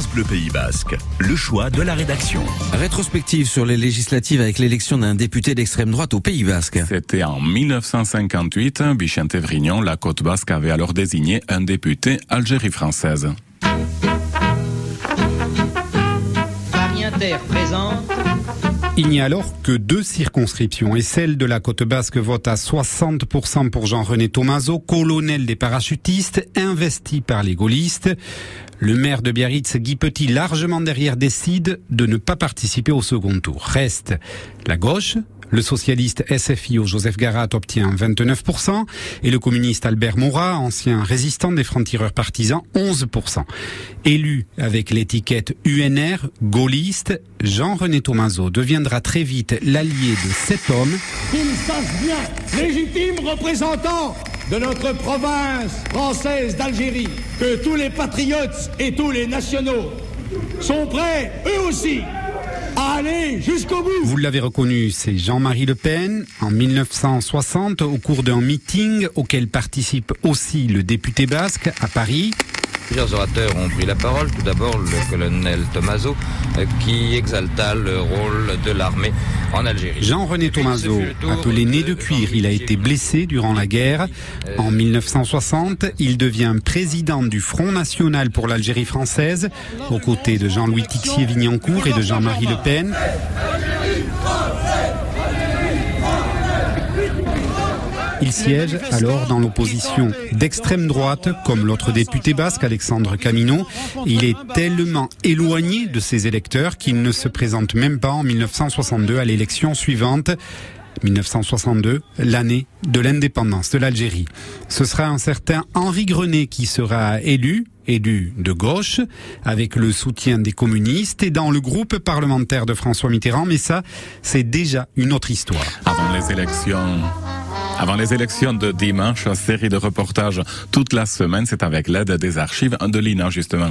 France Bleu Pays Basque, le choix de la rédaction. Rétrospective sur les législatives avec l'élection d'un député d'extrême droite au Pays Basque. C'était en 1958, Bichente Vrignon, la côte basque, avait alors désigné un député Algérie française. Il n'y a alors que deux circonscriptions et celle de la côte basque vote à 60% pour Jean-René Tomaso, colonel des parachutistes, investi par les gaullistes. Le maire de Biarritz, Guy Petit, largement derrière, décide de ne pas participer au second tour. Reste la gauche, le socialiste SFIO Joseph Garat obtient 29% et le communiste Albert Morat, ancien résistant des francs-tireurs partisans, 11%. Élu avec l'étiquette UNR, gaulliste, Jean-René Tomaso deviendra très vite l'allié de cet homme. Qu'il sache bien, légitime représentant de notre province française d'Algérie, que tous les patriotes et tous les nationaux sont prêts, eux aussi, Vous l'avez reconnu, c'est Jean-Marie Le Pen. En 1960, au cours d'un meeting auquel participe aussi le député basque à Paris, Plusieurs orateurs ont pris la parole. Tout d'abord, le colonel Tomaso, euh, qui exalta le rôle de l'armée en Algérie. Jean-René Tomaso, appelé né de cuir, il a été blessé durant la guerre. En 1960, il devient président du Front National pour l'Algérie française, aux côtés de Jean-Louis Tixier-Vignancourt et de Jean-Marie Le Pen. Il siège alors dans l'opposition d'extrême droite, comme l'autre député basque Alexandre Camino. Il est tellement éloigné de ses électeurs qu'il ne se présente même pas en 1962 à l'élection suivante. 1962, l'année de l'indépendance de l'Algérie. Ce sera un certain Henri Grenet qui sera élu, élu de gauche, avec le soutien des communistes et dans le groupe parlementaire de François Mitterrand, mais ça, c'est déjà une autre histoire. Avant les élections avant les élections de dimanche, série de reportages toute la semaine, c'est avec l'aide des archives de l'INA justement.